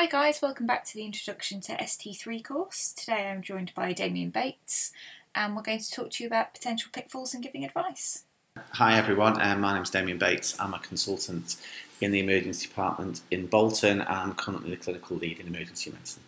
Hi guys, welcome back to the Introduction to ST3 course. Today I'm joined by Damien Bates and we're going to talk to you about potential pitfalls in giving advice. Hi everyone, um, my name is Damien Bates. I'm a consultant in the emergency department in Bolton. I'm currently the clinical lead in emergency medicine.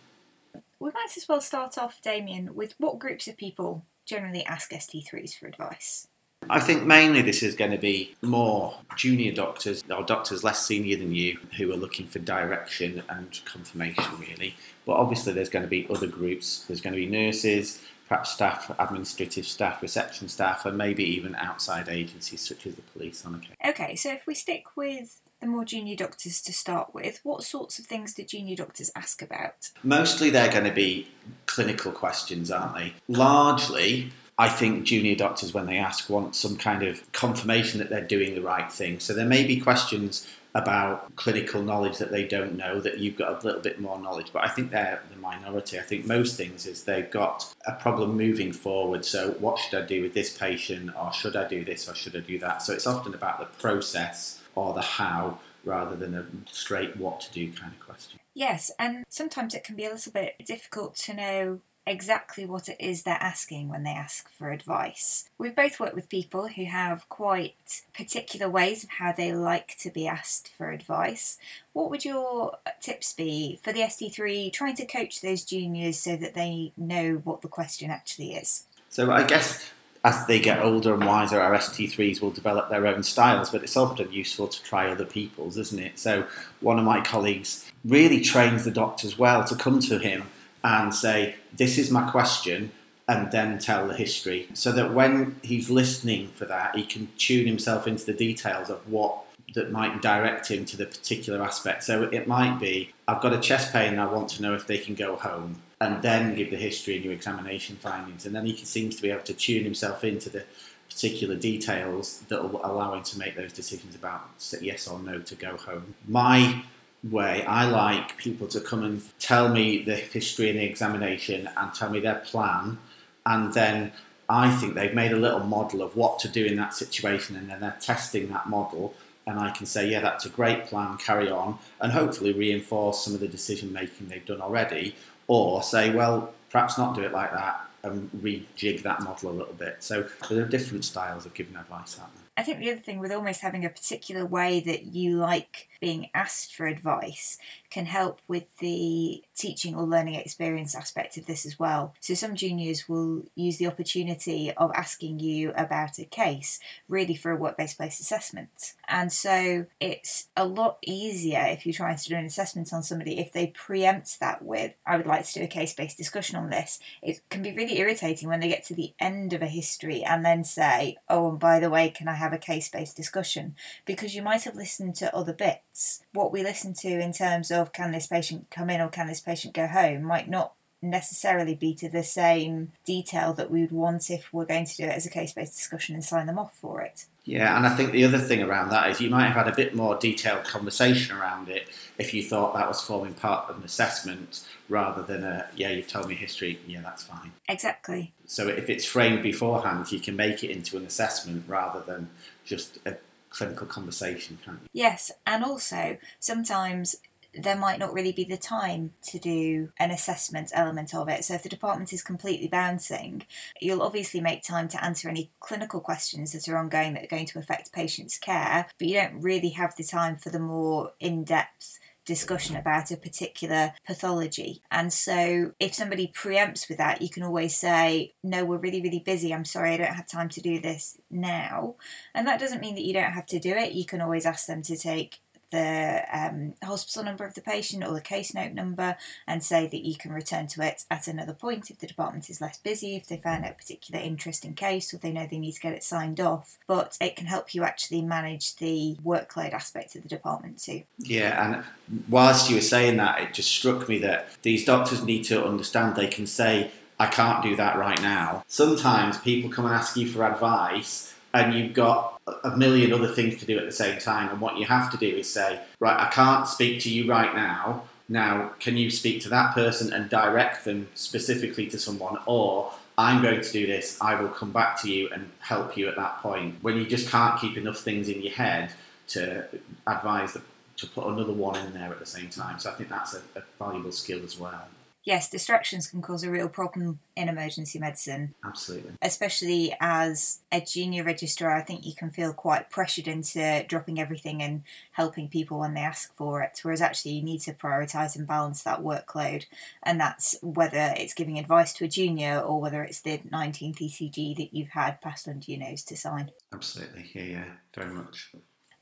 We might as well start off, Damien, with what groups of people generally ask ST3s for advice? I think mainly this is going to be more junior doctors or doctors less senior than you who are looking for direction and confirmation, really. But obviously, there's going to be other groups. There's going to be nurses, perhaps staff, administrative staff, reception staff, and maybe even outside agencies such as the police on occasion. Okay, so if we stick with the more junior doctors to start with, what sorts of things do junior doctors ask about? Mostly they're going to be clinical questions, aren't they? Largely, I think junior doctors, when they ask, want some kind of confirmation that they're doing the right thing. So there may be questions about clinical knowledge that they don't know that you've got a little bit more knowledge but i think they're the minority. I think most things is they've got a problem moving forward. So what should i do with this patient or should i do this or should i do that? So it's often about the process or the how rather than a straight what to do kind of question. Yes and sometimes it can be a little bit difficult to know exactly what it is they're asking when they ask for advice. We've both worked with people who have quite particular ways of how they like to be asked for advice. What would your tips be for the ST3 trying to coach those juniors so that they know what the question actually is? So I guess as they get older and wiser, our ST3s will develop their own styles, but it's often useful to try other people's, isn't it? So one of my colleagues really trains the doctors well to come to him and say, This is my question, and then tell the history. So that when he's listening for that, he can tune himself into the details of what that might direct him to the particular aspect. So it might be, I've got a chest pain I want to know if they can go home, and then give the history and your examination findings. And then he seems to be able to tune himself into the particular details that will allow him to make those decisions about yes or no to go home. My way, I like people to come and tell me the history and the examination and tell me their plan, and then I think they've made a little model of what to do in that situation, and then they're testing that model. And I can say, yeah, that's a great plan, carry on, and hopefully reinforce some of the decision making they've done already, or say, well, perhaps not do it like that and rejig that model a little bit. So there are different styles of giving advice, aren't there? I think the other thing with almost having a particular way that you like being asked for advice can help with the teaching or learning experience aspect of this as well. So, some juniors will use the opportunity of asking you about a case really for a work based place assessment. And so, it's a lot easier if you're trying to do an assessment on somebody if they preempt that with, I would like to do a case based discussion on this. It can be really irritating when they get to the end of a history and then say, oh, and by the way, can I have a case based discussion? Because you might have listened to other bits what we listen to in terms of can this patient come in or can this patient go home might not necessarily be to the same detail that we would want if we're going to do it as a case based discussion and sign them off for it. Yeah, and I think the other thing around that is you might have had a bit more detailed conversation around it if you thought that was forming part of an assessment rather than a, yeah, you've told me history, yeah, that's fine. Exactly. So if it's framed beforehand, you can make it into an assessment rather than just a clinical conversation, can't you? Yes, and also sometimes there might not really be the time to do an assessment element of it. So, if the department is completely bouncing, you'll obviously make time to answer any clinical questions that are ongoing that are going to affect patients' care, but you don't really have the time for the more in depth discussion about a particular pathology. And so if somebody preempts with that, you can always say, No, we're really, really busy. I'm sorry, I don't have time to do this now. And that doesn't mean that you don't have to do it. You can always ask them to take the um, hospital number of the patient or the case note number and say that you can return to it at another point if the department is less busy, if they found a particular interesting case or they know they need to get it signed off. But it can help you actually manage the workload aspect of the department too. Yeah, and whilst you were saying that, it just struck me that these doctors need to understand they can say, I can't do that right now. Sometimes people come and ask you for advice and you've got a million other things to do at the same time. And what you have to do is say, right, I can't speak to you right now. Now, can you speak to that person and direct them specifically to someone? Or I'm going to do this, I will come back to you and help you at that point. When you just can't keep enough things in your head to advise to put another one in there at the same time. So I think that's a, a valuable skill as well. Yes, distractions can cause a real problem in emergency medicine. Absolutely. Especially as a junior registrar, I think you can feel quite pressured into dropping everything and helping people when they ask for it. Whereas actually, you need to prioritise and balance that workload. And that's whether it's giving advice to a junior or whether it's the 19th ECG that you've had passed under your nose to sign. Absolutely. Yeah, yeah, very much.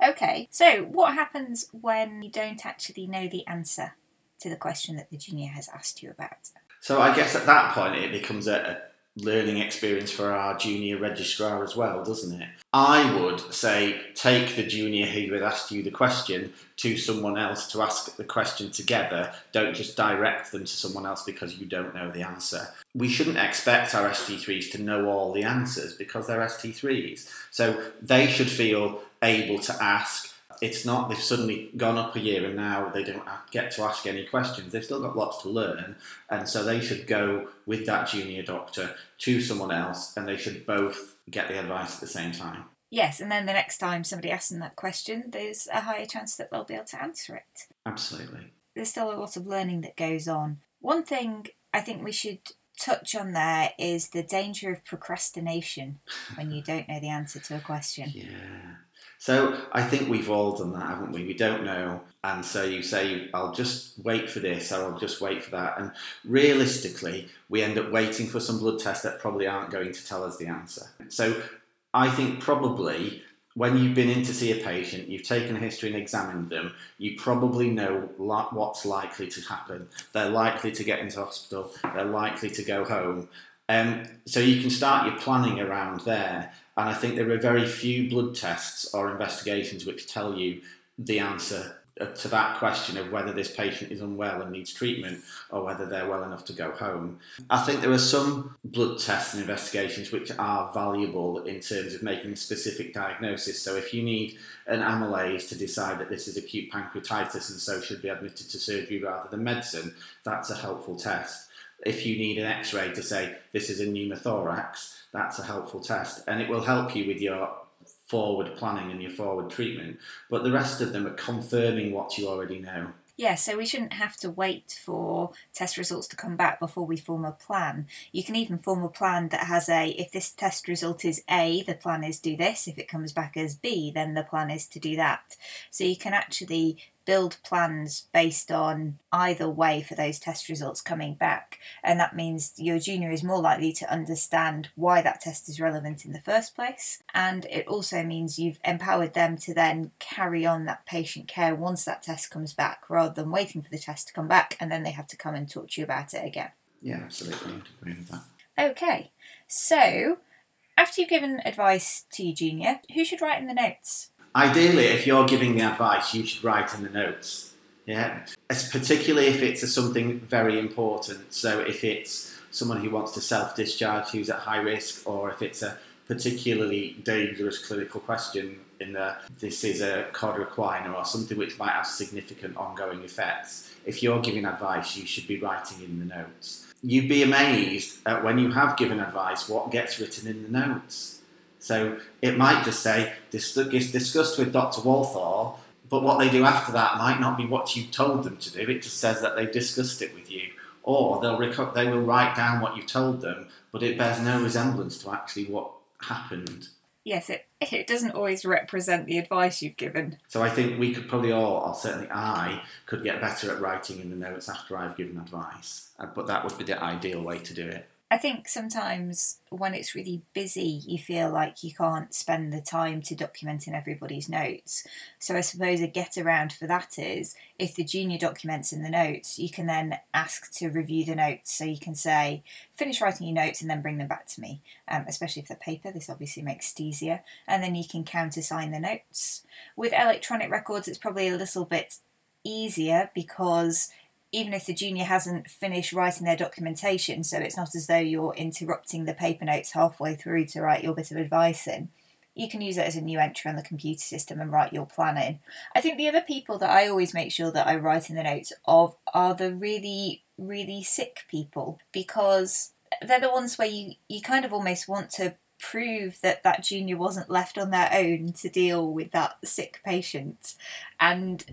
Okay, so what happens when you don't actually know the answer? To the question that the junior has asked you about. So I guess at that point it becomes a, learning experience for our junior registrar as well, doesn't it? I would say take the junior who has asked you the question to someone else to ask the question together. Don't just direct them to someone else because you don't know the answer. We shouldn't expect our ST3s to know all the answers because they're ST3s. So they should feel able to ask it's not they've suddenly gone up a year and now they don't get to ask any questions. They've still got lots to learn, and so they should go with that junior doctor to someone else, and they should both get the advice at the same time. Yes, and then the next time somebody asks them that question, there's a higher chance that they'll be able to answer it. Absolutely. There's still a lot of learning that goes on. One thing I think we should touch on there is the danger of procrastination when you don't know the answer to a question. Yeah. So I think we've all done that, haven't we? We don't know. And so you say, I'll just wait for this or I'll just wait for that. And realistically, we end up waiting for some blood tests that probably aren't going to tell us the answer. So I think probably when you've been in to see a patient, you've taken a history and examined them, you probably know what's likely to happen. They're likely to get into hospital, they're likely to go home. Um, so you can start your planning around there. And I think there are very few blood tests or investigations which tell you the answer uh, to that question of whether this patient is unwell and needs treatment or whether they're well enough to go home. I think there are some blood tests and investigations which are valuable in terms of making a specific diagnosis. So if you need an amylase to decide that this is acute pancreatitis and so should be admitted to surgery rather than medicine, that's a helpful test. If you need an x-ray to say this is a pneumothorax, that's a helpful test and it will help you with your forward planning and your forward treatment. But the rest of them are confirming what you already know. Yeah, so we shouldn't have to wait for test results to come back before we form a plan. You can even form a plan that has a if this test result is A, the plan is do this. If it comes back as B, then the plan is to do that. So you can actually build plans based on either way for those test results coming back. And that means your junior is more likely to understand why that test is relevant in the first place. And it also means you've empowered them to then carry on that patient care once that test comes back rather than waiting for the test to come back and then they have to come and talk to you about it again. Yeah, absolutely. I agree with that. Okay, so after you've given advice to your junior, who should write in the notes? Ideally, if you're giving the advice, you should write in the notes. Yeah, it's particularly if it's something very important. So if it's someone who wants to self-discharge who's at high risk, or if it's a particularly dangerous clinical question in the this is a cauda equina or something which might have significant ongoing effects. If you're giving advice, you should be writing in the notes. You'd be amazed at when you have given advice what gets written in the notes. So it might just say, discussed with Dr. Walthall, but what they do after that might not be what you told them to do. It just says that they've discussed it with you. Or they'll rec- they will write down what you told them, but it bears no resemblance to actually what happened. Yes, it, it doesn't always represent the advice you've given. So I think we could probably all, or certainly I, could get better at writing in the notes after I've given advice. Uh, but that would be the ideal way to do it. I think sometimes when it's really busy, you feel like you can't spend the time to documenting everybody's notes. So I suppose a get around for that is if the junior documents in the notes, you can then ask to review the notes. So you can say, finish writing your notes and then bring them back to me, um, especially if they're paper. This obviously makes it easier. And then you can countersign the notes. With electronic records, it's probably a little bit easier because even if the junior hasn't finished writing their documentation, so it's not as though you're interrupting the paper notes halfway through to write your bit of advice in, you can use it as a new entry on the computer system and write your plan in. I think the other people that I always make sure that I write in the notes of are the really, really sick people because they're the ones where you, you kind of almost want to prove that that junior wasn't left on their own to deal with that sick patient. And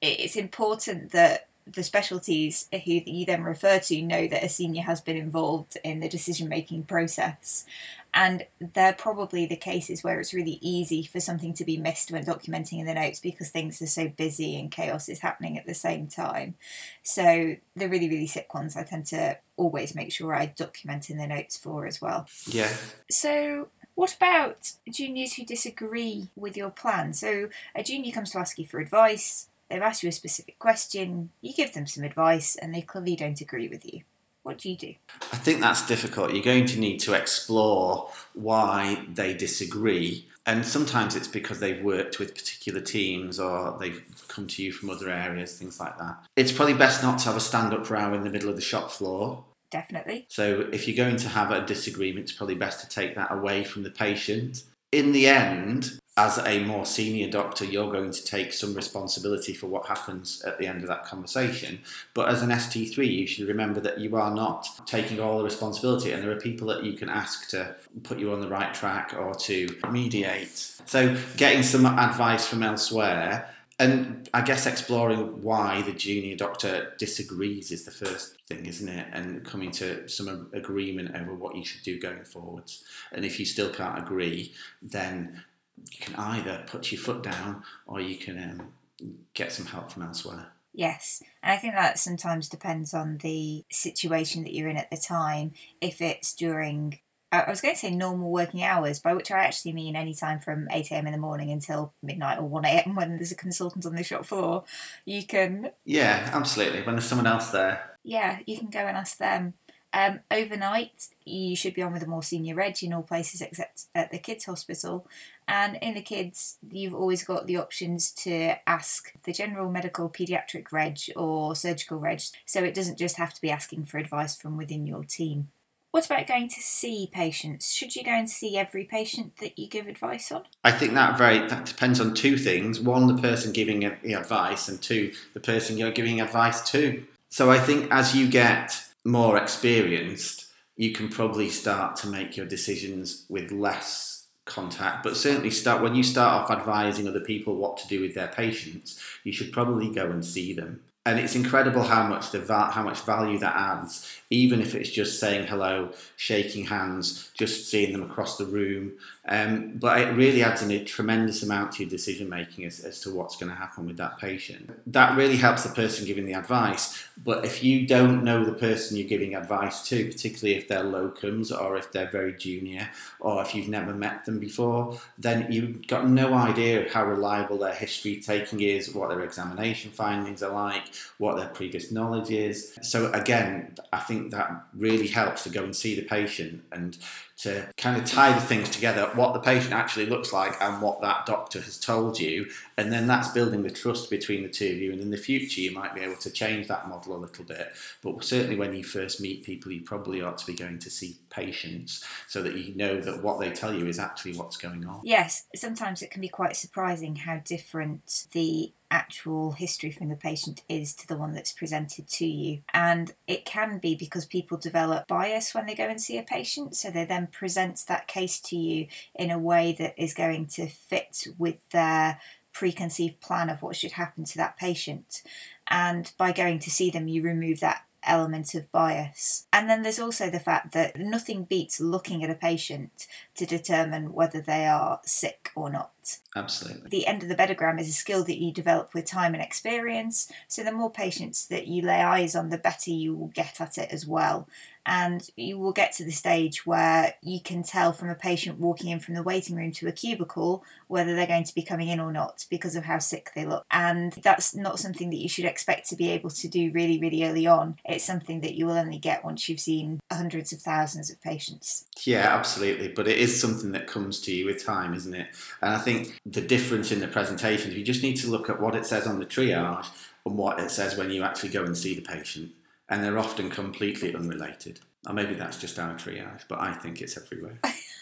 it's important that the specialties who you then refer to know that a senior has been involved in the decision making process. And they're probably the cases where it's really easy for something to be missed when documenting in the notes because things are so busy and chaos is happening at the same time. So the really, really sick ones, I tend to always make sure I document in the notes for as well. Yeah. So what about juniors who disagree with your plan? So a junior comes to ask you for advice, they've asked you a specific question, you give them some advice, and they clearly don't agree with you. What do you do? I think that's difficult. You're going to need to explore why they disagree. And sometimes it's because they've worked with particular teams or they've come to you from other areas, things like that. It's probably best not to have a stand up row in the middle of the shop floor. Definitely. So if you're going to have a disagreement, it's probably best to take that away from the patient. In the end, as a more senior doctor, you're going to take some responsibility for what happens at the end of that conversation. But as an ST3, you should remember that you are not taking all the responsibility, and there are people that you can ask to put you on the right track or to mediate. So, getting some advice from elsewhere. And I guess exploring why the junior doctor disagrees is the first thing, isn't it? And coming to some agreement over what you should do going forwards. And if you still can't agree, then you can either put your foot down or you can um, get some help from elsewhere. Yes, and I think that sometimes depends on the situation that you're in at the time. If it's during, I was going to say normal working hours, by which I actually mean any time from 8 am in the morning until midnight or 1 am when there's a consultant on the shop floor, you can. Yeah, absolutely. When there's someone else there. Yeah, you can go and ask them. Um, overnight, you should be on with a more senior reg in all places except at the kids' hospital. And in the kids, you've always got the options to ask the general medical paediatric reg or surgical reg, so it doesn't just have to be asking for advice from within your team. What about going to see patients? Should you go and see every patient that you give advice on? I think that very that depends on two things. One, the person giving the advice, and two, the person you're giving advice to. So I think as you get more experienced, you can probably start to make your decisions with less contact. But certainly, start when you start off advising other people what to do with their patients, you should probably go and see them. And it's incredible how much the how much value that adds, even if it's just saying hello, shaking hands, just seeing them across the room. Um, but it really adds a tremendous amount to your decision making as, as to what's going to happen with that patient. That really helps the person giving the advice. But if you don't know the person you're giving advice to, particularly if they're locums or if they're very junior or if you've never met them before, then you've got no idea how reliable their history taking is, what their examination findings are like, what their previous knowledge is. So, again, I think that really helps to go and see the patient and to kind of tie the things together what the patient actually looks like and what that doctor has told you. And then that's building the trust between the two of you. And in the future you might be able to change that model a little bit. But certainly when you first meet people you probably ought to be going to see patients so that you know that what they tell you is actually what's going on. Yes sometimes it can be quite surprising how different the actual history from the patient is to the one that's presented to you. And it can be because people develop bias when they go and see a patient, so they then present that case to you in a way that is going to fit with their preconceived plan of what should happen to that patient. And by going to see them, you remove that element of bias. And then there's also the fact that nothing beats looking at a patient to determine whether they are sick or not. Absolutely. The endothebedogram is a skill that you develop with time and experience. So the more patients that you lay eyes on, the better you will get at it as well. And you will get to the stage where you can tell from a patient walking in from the waiting room to a cubicle whether they're going to be coming in or not because of how sick they look. And that's not something that you should expect to be able to do really, really early on. It's something that you will only get once you've seen hundreds of thousands of patients. Yeah, absolutely. But it is something that comes to you with time, isn't it? And I think the difference in the presentations, you just need to look at what it says on the triage and what it says when you actually go and see the patient. And they're often completely unrelated. Or maybe that's just our triage, but I think it's everywhere.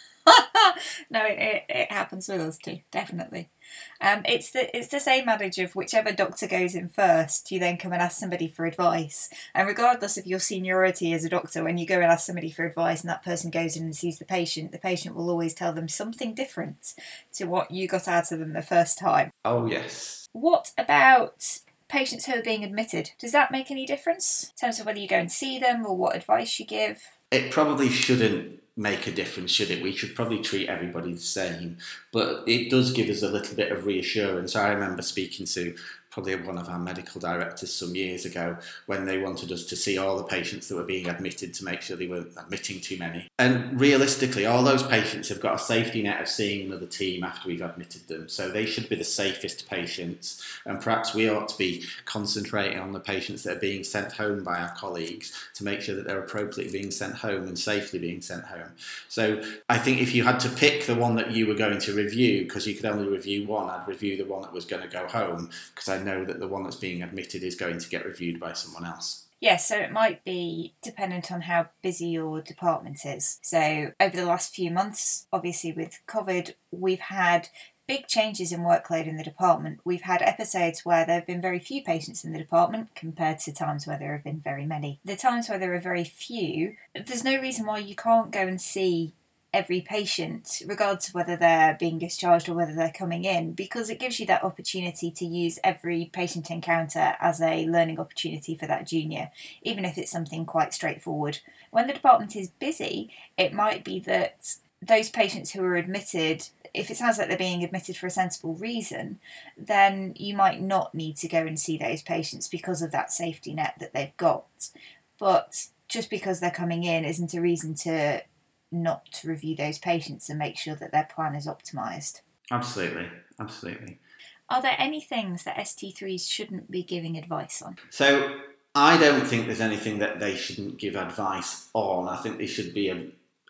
no, it, it, it, happens with us too, definitely. Um, it's the it's the same adage of whichever doctor goes in first, you then come and ask somebody for advice. And regardless of your seniority as a doctor, when you go and ask somebody for advice and that person goes in and sees the patient, the patient will always tell them something different to what you got out of them the first time. Oh yes. What about patients who are being admitted, does that make any difference in terms of whether you go and see them or what advice you give? It probably shouldn't make a difference, should it? We should probably treat everybody the same, but it does give us a little bit of reassurance. I remember speaking to probably one of our medical directors some years ago when they wanted us to see all the patients that were being admitted to make sure they weren't admitting too many. And realistically, all those patients have got a safety net of seeing another team after we've admitted them. So they should be the safest patients. And perhaps we ought to be concentrating on the patients that are being sent home by our colleagues to make sure that they're appropriately being sent home and safely being sent home. So I think if you had to pick the one that you were going to review, because you could only review one, I'd review the one that was going to go home because I know that the one that's being admitted is going to get reviewed by someone else. Yes, so it might be dependent on how busy your department is. So, over the last few months, obviously with COVID, we've had big changes in workload in the department. We've had episodes where there have been very few patients in the department compared to times where there have been very many. The times where there are very few, there's no reason why you can't go and see every patient, regardless of whether they're being discharged or whether they're coming in, because it gives you that opportunity to use every patient encounter as a learning opportunity for that junior, even if it's something quite straightforward. When the department is busy, it might be that those patients who are admitted, if it sounds like they're being admitted for a sensible reason, then you might not need to go and see those patients because of that safety net that they've got. But just because they're coming in isn't a reason to not to review those patients and make sure that their plan is optimised. Absolutely, absolutely. Are there any things that ST3s shouldn't be giving advice on? So I don't think there's anything that they shouldn't give advice on. I think they should be a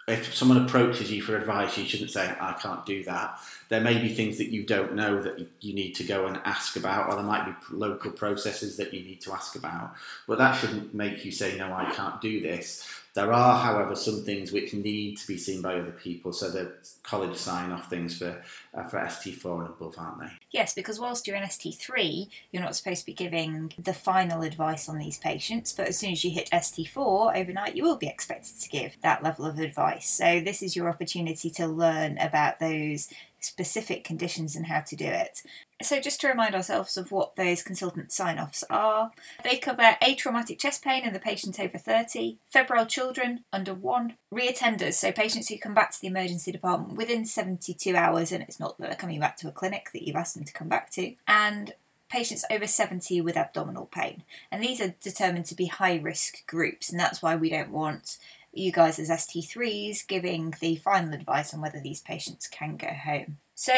if someone approaches you for advice, you shouldn't say, I can't do that. There may be things that you don't know that you need to go and ask about, or there might be local processes that you need to ask about. But that shouldn't make you say, No, I can't do this. There are, however, some things which need to be seen by other people, so the college sign off things for uh, for ST4 and above, aren't they? Yes, because whilst you're in ST3, you're not supposed to be giving the final advice on these patients, but as soon as you hit ST4 overnight, you will be expected to give that level of advice. So, this is your opportunity to learn about those specific conditions and how to do it. So, just to remind ourselves of what those consultant sign offs are, they cover atraumatic chest pain in the patient over 30, febrile children under 1, reattenders, so patients who come back to the emergency department within 72 hours, and it's not that they're coming back to a clinic that you've asked them to come back to, and patients over 70 with abdominal pain. And these are determined to be high risk groups, and that's why we don't want you guys as ST3s giving the final advice on whether these patients can go home. So,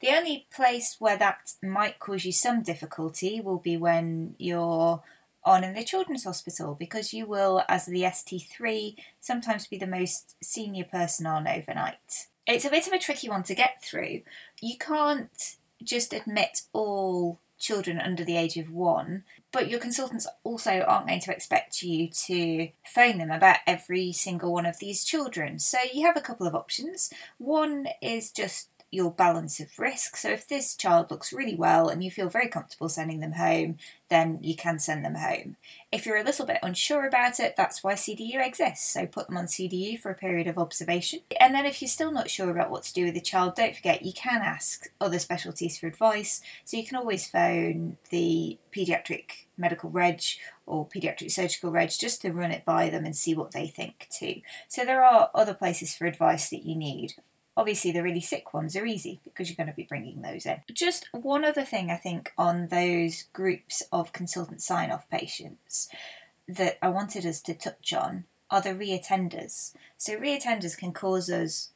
the only place where that might cause you some difficulty will be when you're on in the children's hospital because you will, as the ST3, sometimes be the most senior person on overnight. It's a bit of a tricky one to get through. You can't just admit all children under the age of one, but your consultants also aren't going to expect you to phone them about every single one of these children. So you have a couple of options. One is just your balance of risk. So if this child looks really well and you feel very comfortable sending them home, then you can send them home. If you're a little bit unsure about it, that's why CDU exists. So put them on CDU for a period of observation. And then if you're still not sure about what to do with the child, don't forget you can ask other specialties for advice. So you can always phone the paediatric medical reg or paediatric surgical reg just to run it by them and see what they think too. So there are other places for advice that you need. Obviously, the really sick ones are easy because you're going to be bringing those in. Just one other thing I think on those groups of consultant sign off patients that I wanted us to touch on are the reattenders. So, reattenders can cause us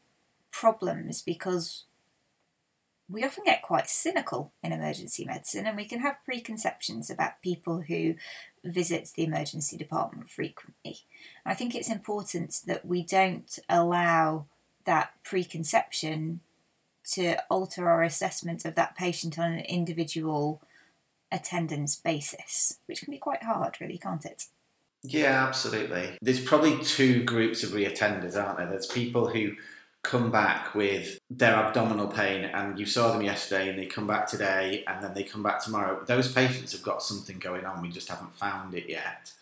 problems because we often get quite cynical in emergency medicine and we can have preconceptions about people who visit the emergency department frequently. I think it's important that we don't allow that preconception to alter our assessment of that patient on an individual attendance basis, which can be quite hard, really, can't it? Yeah, absolutely. There's probably two groups of reattenders, aren't there? There's people who come back with their abdominal pain and you saw them yesterday and they come back today and then they come back tomorrow. Those patients have got something going on, we just haven't found it yet.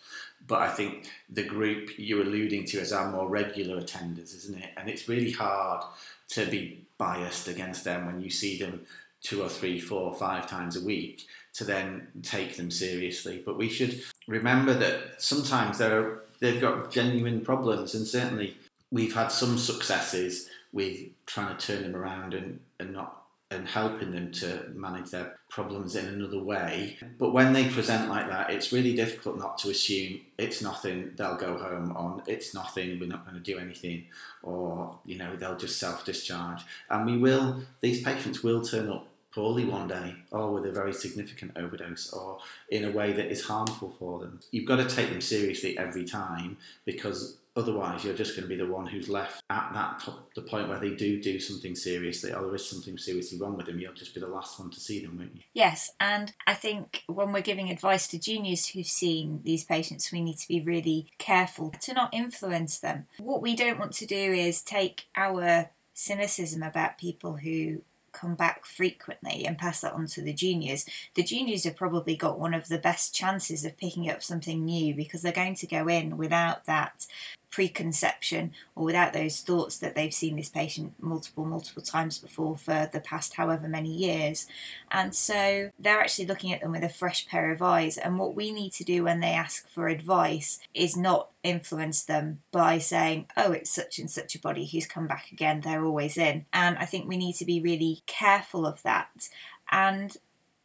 But I think the group you're alluding to is our more regular attenders, isn't it? And it's really hard to be biased against them when you see them two or three, four, five times a week to then take them seriously. But we should remember that sometimes they're, they've got genuine problems, and certainly we've had some successes with trying to turn them around and, and not and helping them to manage their problems in another way. But when they present like that, it's really difficult not to assume it's nothing, they'll go home on, it's nothing, we're not going to do anything, or, you know, they'll just self discharge. And we will, these patients will turn up poorly one day, or with a very significant overdose, or in a way that is harmful for them. You've got to take them seriously every time because Otherwise, you're just going to be the one who's left at that the point where they do do something seriously, or oh, there is something seriously wrong with them. You'll just be the last one to see them, won't you? Yes, and I think when we're giving advice to juniors who've seen these patients, we need to be really careful to not influence them. What we don't want to do is take our cynicism about people who come back frequently and pass that on to the juniors, the juniors have probably got one of the best chances of picking up something new because they're going to go in without that preconception or without those thoughts that they've seen this patient multiple, multiple times before for the past however many years. And so they're actually looking at them with a fresh pair of eyes. And what we need to do when they ask for advice is not influence them by saying, oh, it's such and such a body who's come back again, they're always in. And I think we need to be really careful of that. And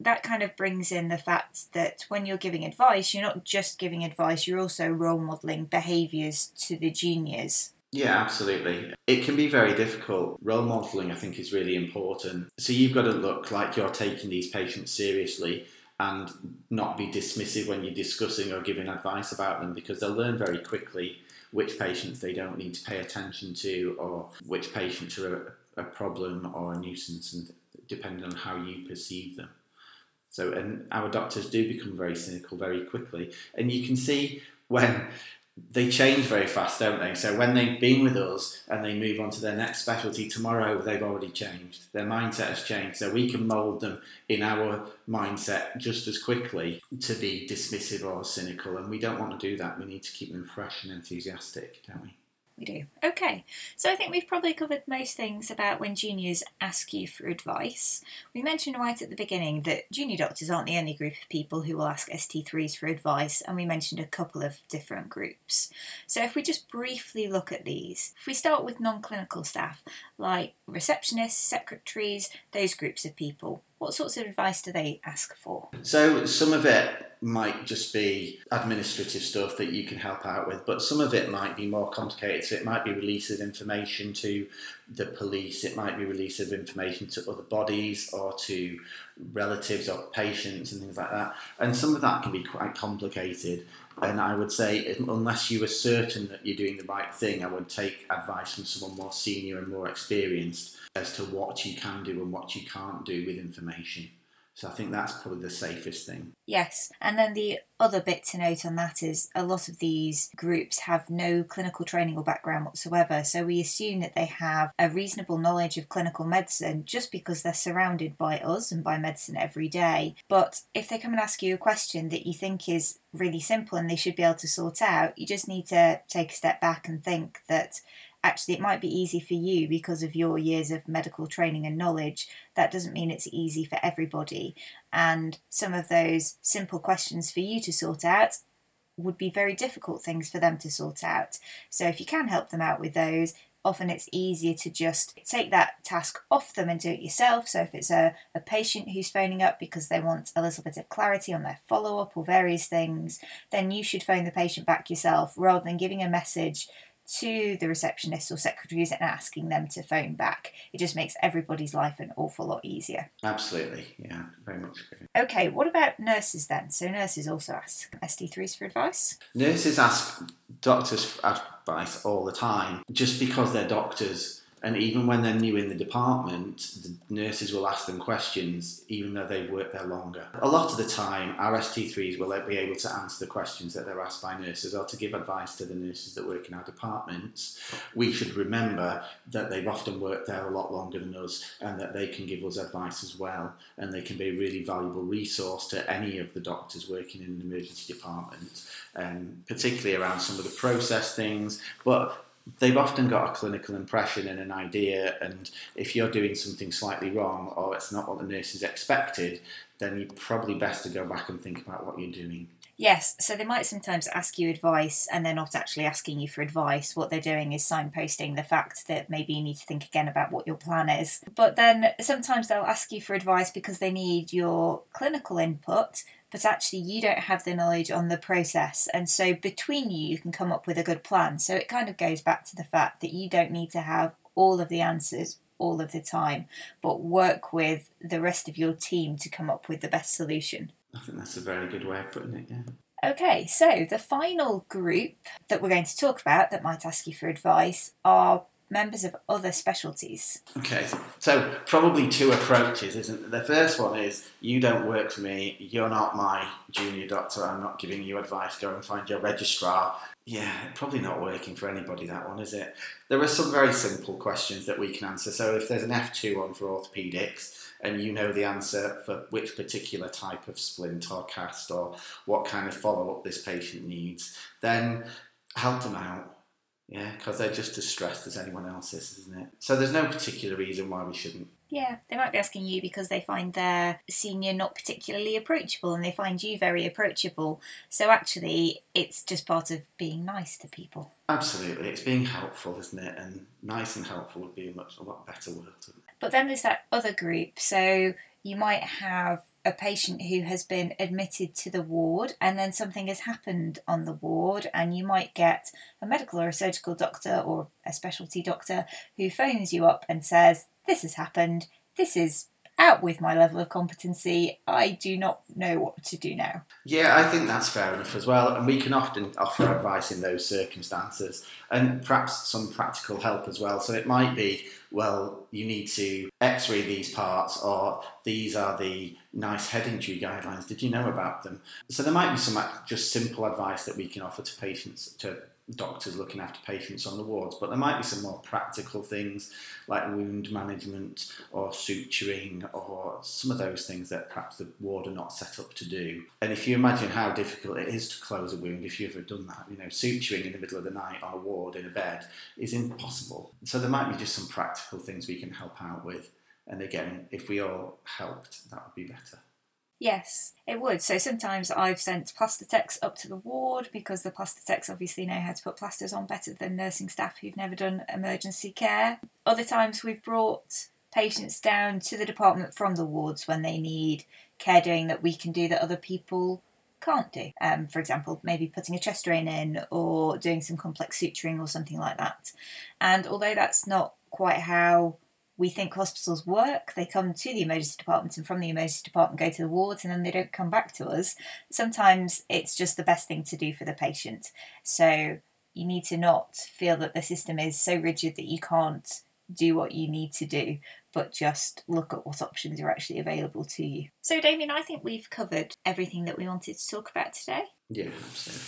that kind of brings in the fact that when you're giving advice, you're not just giving advice, you're also role modelling behaviours to the juniors. Yeah, absolutely. It can be very difficult. Role modelling, I think, is really important. So you've got to look like you're taking these patients seriously and not be dismissive when you're discussing or giving advice about them because they'll learn very quickly which patients they don't need to pay attention to or which patients are a, a problem or a nuisance and depending on how you perceive them. So, and our doctors do become very cynical very quickly. And you can see when they change very fast, don't they? So when they've been with us and they move on to their next specialty tomorrow, they've already changed. Their mindset has changed. So we can mould them in our mindset just as quickly to be dismissive or cynical. And we don't want to do that. We need to keep them fresh and enthusiastic, don't we? We do. Okay, so I think we've probably covered most things about when juniors ask you for advice. We mentioned right at the beginning that junior doctors aren't the only group of people who will ask ST3s for advice, and we mentioned a couple of different groups. So if we just briefly look at these, if we start with non clinical staff like receptionists, secretaries, those groups of people, what sorts of advice do they ask for? So some of it might just be administrative stuff that you can help out with, but some of it might be more complicated. So it might be release of information to the police, it might be release of information to other bodies or to relatives or patients and things like that. And some of that can be quite complicated. And I would say, unless you are certain that you're doing the right thing, I would take advice from someone more senior and more experienced as to what you can do and what you can't do with information. So I think that's probably the safest thing. Yes, and then the other bit to note on that is a lot of these groups have no clinical training or background whatsoever. So we assume that they have a reasonable knowledge of clinical medicine just because they're surrounded by us and by medicine every day. But if they come and ask you a question that you think is really simple and they should be able to sort out, you just need to take a step back and think that actually it might be easy for you because of your years of medical training and knowledge. That doesn't mean it's easy for everybody. And some of those simple questions for you to sort out would be very difficult things for them to sort out. So if you can help them out with those, often it's easier to just take that task off them and do it yourself. So if it's a, a patient who's phoning up because they want a little bit of clarity on their follow up or various things, then you should phone the patient back yourself rather than giving a message to the receptionists or secretaries and asking them to phone back. It just makes everybody's life an awful lot easier. Absolutely, yeah, very much. Okay, what about nurses then? So nurses also ask ST3s for advice? Nurses ask doctors for advice all the time. Just because they're doctors and even when they're new in the department, the nurses will ask them questions, even though they've worked there longer. A lot of the time, our ST3s will be able to answer the questions that they're asked by nurses or to give advice to the nurses that work in our departments. We should remember that they've often worked there a lot longer than us and that they can give us advice as well. And they can be a really valuable resource to any of the doctors working in an emergency department, um, particularly around some of the process things. But they've often got a clinical impression and an idea, and if you're doing something slightly wrong or it's not what the nurses expected, then you're probably best to go back and think about what you're doing. Yes, so they might sometimes ask you advice and they're not actually asking you for advice. What they're doing is signposting the fact that maybe you need to think again about what your plan is. But then sometimes they'll ask you for advice because they need your clinical input, but actually you don't have the knowledge on the process. And so between you, you can come up with a good plan. So it kind of goes back to the fact that you don't need to have all of the answers all of the time, but work with the rest of your team to come up with the best solution. I think that's a very good way of putting it, yeah. Okay, so the final group that we're going to talk about that might ask you for advice are members of other specialties. Okay, so probably two approaches, isn't it? The first one is you don't work for me, you're not my junior doctor, I'm not giving you advice, go and find your registrar. Yeah, probably not working for anybody, that one, is it? There are some very simple questions that we can answer. So if there's an F2 on for orthopaedics, and you know the answer for which particular type of splint or cast or what kind of follow up this patient needs, then help them out. Yeah, because they're just as stressed as anyone else is, isn't it? So there's no particular reason why we shouldn't. Yeah, they might be asking you because they find their senior not particularly approachable and they find you very approachable. So actually, it's just part of being nice to people. Absolutely, it's being helpful, isn't it? And nice and helpful would be a much a lot better word. But then there's that other group. So you might have a patient who has been admitted to the ward and then something has happened on the ward and you might get a medical or a surgical doctor or a specialty doctor who phones you up and says this has happened. This is out with my level of competency. I do not know what to do now. Yeah, I think that's fair enough as well. And we can often offer advice in those circumstances and perhaps some practical help as well. So it might be, well, you need to x ray these parts, or these are the NICE head injury guidelines. Did you know about them? So there might be some just simple advice that we can offer to patients, to doctors looking after patients on the wards, but there might be some more practical things like wound management or suturing or some of those things that perhaps the ward are not set up to do. And if you imagine how difficult it is to close a wound, if you've ever done that, you know, suturing in the middle of the night on a ward in a bed is impossible. So there might be just some practical things we can help out with. And again, if we all helped, that would be better. Yes, it would. So sometimes I've sent plaster techs up to the ward because the plaster techs obviously know how to put plasters on better than nursing staff who've never done emergency care. Other times we've brought patients down to the department from the wards when they need care doing that we can do that other people can't do. Um, for example, maybe putting a chest drain in or doing some complex suturing or something like that. And although that's not quite how we think hospitals work. They come to the emergency department and from the emergency department go to the wards and then they don't come back to us. Sometimes it's just the best thing to do for the patient. So you need to not feel that the system is so rigid that you can't do what you need to do, but just look at what options are actually available to you. So, Damien, I think we've covered everything that we wanted to talk about today. Yeah, absolutely.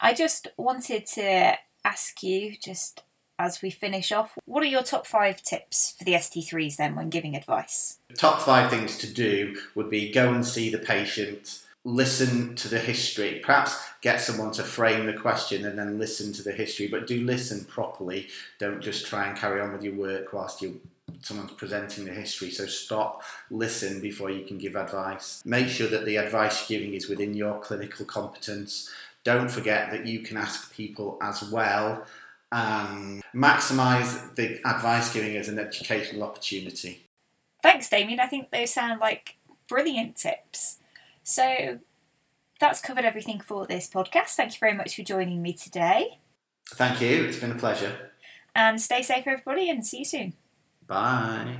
I just wanted to ask you just as we finish off, what are your top five tips for the ST3s then when giving advice? Top five things to do would be go and see the patient, listen to the history, perhaps get someone to frame the question and then listen to the history, but do listen properly. Don't just try and carry on with your work whilst you someone's presenting the history. So stop, listen before you can give advice. Make sure that the advice you're giving is within your clinical competence. Don't forget that you can ask people as well Um, and maximise the advice giving as an educational opportunity. Thanks, Damien. I think those sound like brilliant tips. So that's covered everything for this podcast. Thank you very much for joining me today. Thank you. It's been a pleasure. And stay safe, everybody, and see you soon. Bye.